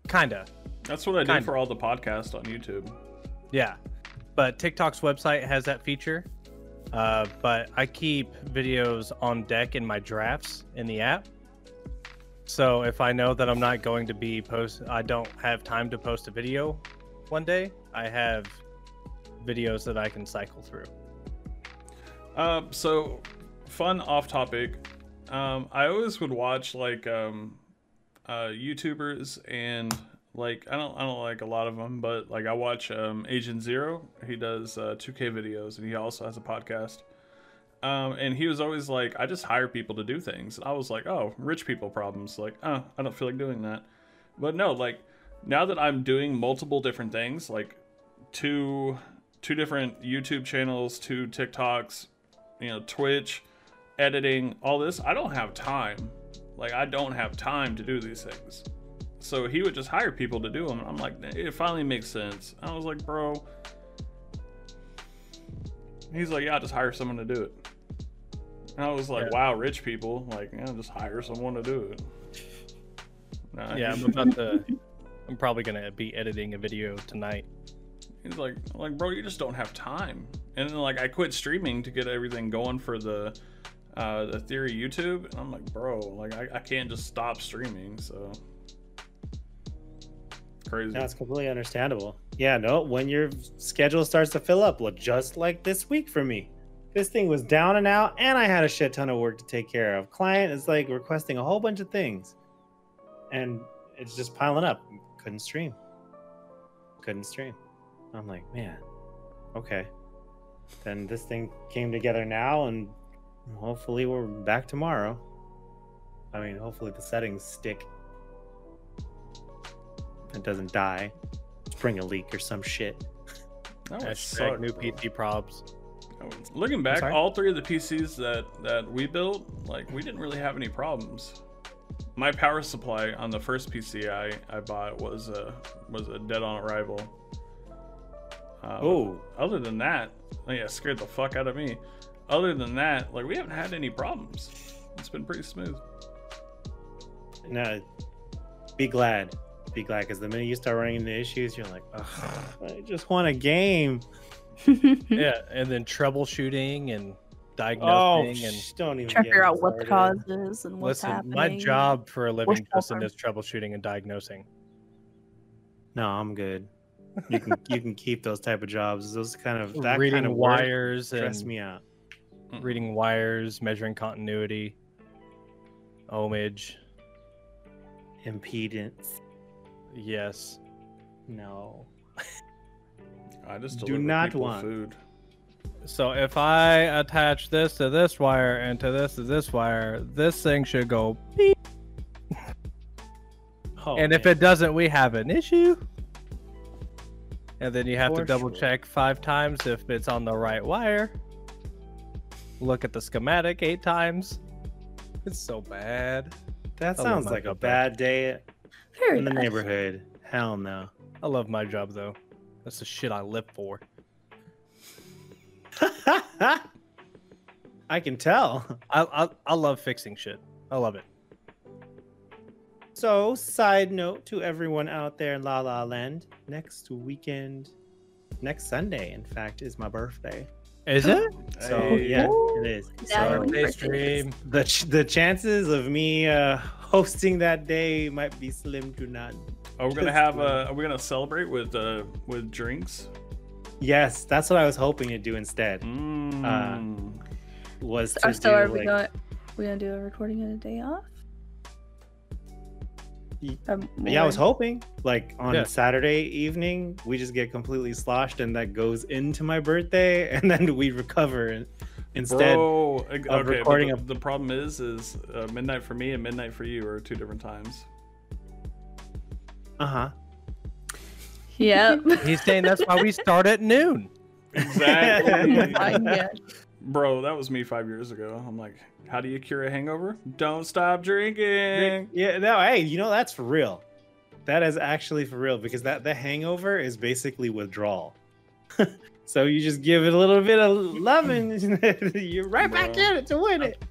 D: Kinda,
B: That's what I do
D: Kinda.
B: for all the podcasts on YouTube.
D: yeah. But TikTok's website has that feature. Uh, but I keep videos on deck in my drafts in the app. So if I know that I'm not going to be post, I don't have time to post a video one day. I have videos that I can cycle through.
B: Uh, so fun off topic. Um, I always would watch like um, uh, YouTubers and like I don't I don't like a lot of them, but like I watch um, Agent Zero. He does uh, 2K videos and he also has a podcast. Um, and he was always like, I just hire people to do things. And I was like, oh, rich people problems. Like, oh, I don't feel like doing that. But no, like now that I'm doing multiple different things, like two two different YouTube channels, two TikToks, you know, Twitch, editing, all this, I don't have time. Like I don't have time to do these things. So he would just hire people to do them. I'm like, it finally makes sense. I was like, bro. He's like, yeah, I'll just hire someone to do it. And I was like,
D: Yeah.
B: wow, rich people, like, yeah, just hire someone to do it. Nah,
D: Yeah, I'm about to. I'm probably gonna be editing a video tonight.
B: He's like, like, bro, you just don't have time. And then like I quit streaming to get everything going for the uh the theory YouTube. And I'm like, bro, like I, I can't just stop streaming, so crazy.
A: That's completely understandable. Yeah, no, when your schedule starts to fill up, look just like this week for me. This thing was down and out, and I had a shit ton of work to take care of. Client is like requesting a whole bunch of things, and it's just piling up. Couldn't stream. Couldn't stream. I'm like, man, okay. Then this thing came together now, and hopefully we're back tomorrow. I mean, hopefully the settings stick. It doesn't die. Spring a leak or some shit.
B: that would
D: Hashtag
B: suck,
D: new
B: bro.
D: PT probs.
B: Looking back, all three of the PCs that that we built, like we didn't really have any problems. My power supply on the first PC I, I bought was a was a dead on arrival. Uh,
A: Oh,
B: other than that, yeah, scared the fuck out of me. Other than that, like we haven't had any problems. It's been pretty smooth.
A: no. Be glad. Be glad because the minute you start running into issues, you're like, I just want a game.
D: Yeah, and then troubleshooting and
A: Oh,
D: diagnosing and
A: sh- don't even
C: Trying to figure out what the cause is and what's
D: listen.
C: happening.
D: My job for a living
C: What's
D: person
C: going
D: is troubleshooting and diagnosing.
A: No, I'm good. You can you can keep those type of jobs. Those kind of that
D: reading
A: kind of work
D: wires
A: stress me out.
D: reading wires, measuring continuity, ohmage.
A: Impedance.
D: Yes.
A: No.
B: I just
A: Do not want.
B: food.
D: So if I attach this to this wire and to this to this wire, this thing should go beep.
A: Oh,
D: and if it doesn't, we have an issue. And then you have to double
A: sure.
D: check five times if it's on the right wire. Look at the schematic eight times. It's so bad.
A: that
D: I
A: sounds like a bad day
C: Very
A: in the
C: bad.
A: neighborhood. Hell no.
D: I love my job though. That's the shit I live for.
A: I can tell.
D: I, I I love fixing shit. I love it.
A: So, side note to everyone out there in La La Land, next weekend, next Sunday, in fact, is my birthday.
D: Is it?
A: So,
B: Hey.
A: yeah, it is. So,
C: Happy
D: Birthday
C: birthday.
D: stream.
A: the ch- the chances of me uh, hosting that day might be slim to none.
B: Are we gonna have?
A: wait.
B: Uh, are we gonna celebrate with uh with drinks?
A: Yes, that's what I was hoping to do instead.
B: Mm.
A: Was to
C: Or so
A: do,
C: are we
A: like-
C: going? We gonna do a recording on a day off? Um,
A: Yeah, I was hoping like on
D: Yeah.
A: Saturday evening we just get completely sloshed and that goes into my birthday and then we recover instead.
B: Bro, ag-
A: of recording
B: but
A: a-
B: the, the problem is, is uh, midnight for me and midnight for you are two different times.
A: Uh huh.
C: Yep.
D: He's saying that's why we start at noon.
B: Exactly. Bro, that was me five years ago. I'm like, how do you cure a hangover? Don't stop drinking.
A: Yeah, no, hey, you know that's for real. That is actually for real because that the hangover is basically withdrawal. so you just give it a little bit of loving, you're right back
B: Bro.
A: in it to win it.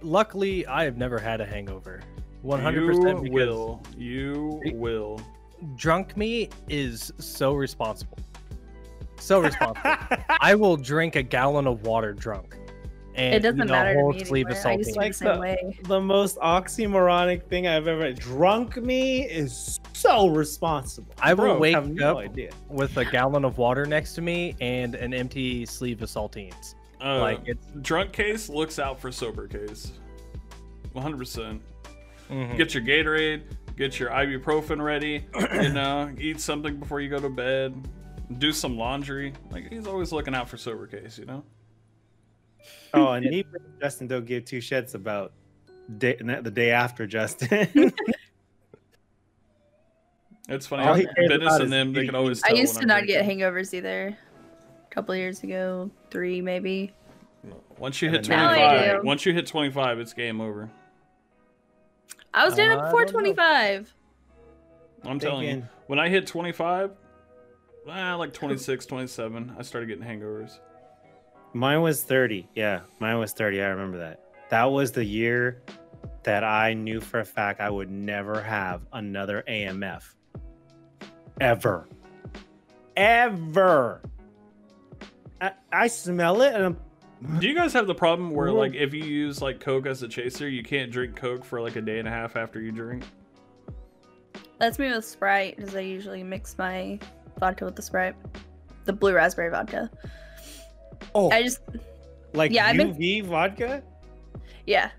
D: Luckily, I have never had a hangover. 100%
B: You will. You will.
D: drunk me is so responsible. So responsible. I will drink a gallon of water drunk. And
C: It doesn't
D: eat a
C: matter to
D: whole
C: me
D: sleeve of
C: anymore. I used to be
A: Like
C: the
A: the-
C: way.
A: the most oxymoronic thing I've ever. Drunk me is so responsible.
D: I will
A: Bro,
D: wake
A: have no
D: up
A: idea.
D: with a gallon of water next to me and an empty sleeve of saltines.
B: Uh,
D: like it's
B: drunk case looks out for sober case. 100%. Percent
D: mhm.
B: Get your Gatorade, get your ibuprofen ready, you know, eat something before you go to bed, do some laundry. Like he's always looking out for sober case, you know?
A: Oh, and me and Justin don't give two shits about day, the day after Justin.
B: It's funny.
A: All he cares
B: Dennis
A: about
B: and them, they can always
C: I used to
B: I'm
C: not get hangovers either. A couple years ago, three maybe.
B: Once you hit
A: then
C: now I
B: 25, once you hit 25, it's game over.
C: I was doing it before 25.
B: I'm telling you,
A: Thinking-
B: when I hit 25, ah, like 26, 27, I started getting hangovers.
A: Mine was 30. Yeah, mine was 30. I remember that. That was the year that I knew for a fact I would never have another AMF. Ever. Ever. I, I smell it and I'm,
B: Do you guys have the problem where, like, if you use like Coke as a chaser, you can't drink Coke for like a day and a half after you drink?
C: That's me with Sprite, because I usually mix my vodka with the Sprite. The blue raspberry vodka.
A: oh,
C: I just,
A: like
C: yeah, I mean-
A: UV vodka?
C: yeah.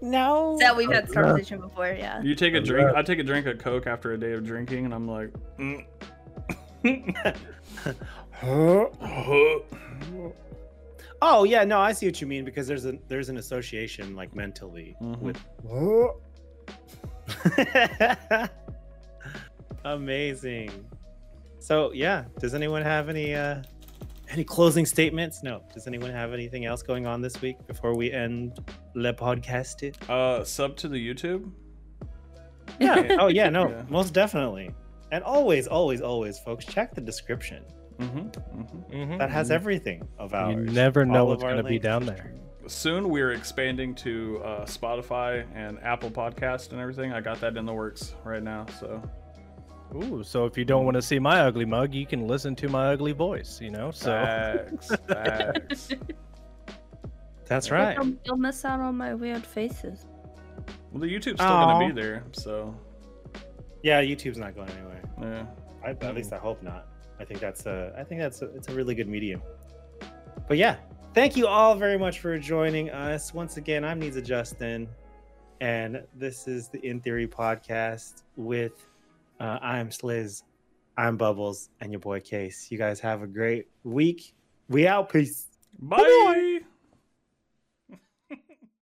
A: No.
C: That we've had this uh, uh. conversation before, yeah.
B: You take a uh, drink. I take a drink of Coke after a day of drinking, and I'm like, mm.
A: Oh yeah, no, I see what you mean because there's a there's an association like mentally
B: Mhm.
A: with. Amazing. So yeah, does anyone have any uh any closing statements? No. Does anyone have anything else going on this week before we end le podcast?
B: Uh, sub to the YouTube.
A: Yeah. oh yeah. No.
B: Yeah.
A: Most definitely. And always, always, always, folks, check the description.
B: Mm-hmm, mm-hmm.
D: Mhm.
A: That has everything of ours.
D: You never know
A: All
D: what's going to be down there.
B: Soon we're expanding to uh, Spotify and Apple Podcast and everything. I got that in the works right now. So
D: Ooh, so if you don't want to see my ugly mug, you can listen to my ugly voice. You know, so
B: facts, facts.
A: That's right.
C: You'll, you'll miss out on my weird faces.
B: Well, the YouTube's still gonna be there. So
A: Yeah, YouTube's not going anywhere.
B: yeah.
A: I, at least I hope not. I think that's a. I think that's a, it's a really good medium. But yeah, thank you all very much for joining us once again. I'm Needs Justin, and this is the In Theory podcast with uh, I'm Sliz, I'm Bubbles, and your boy Case. You guys have a great week. We out. Peace.
B: Bye.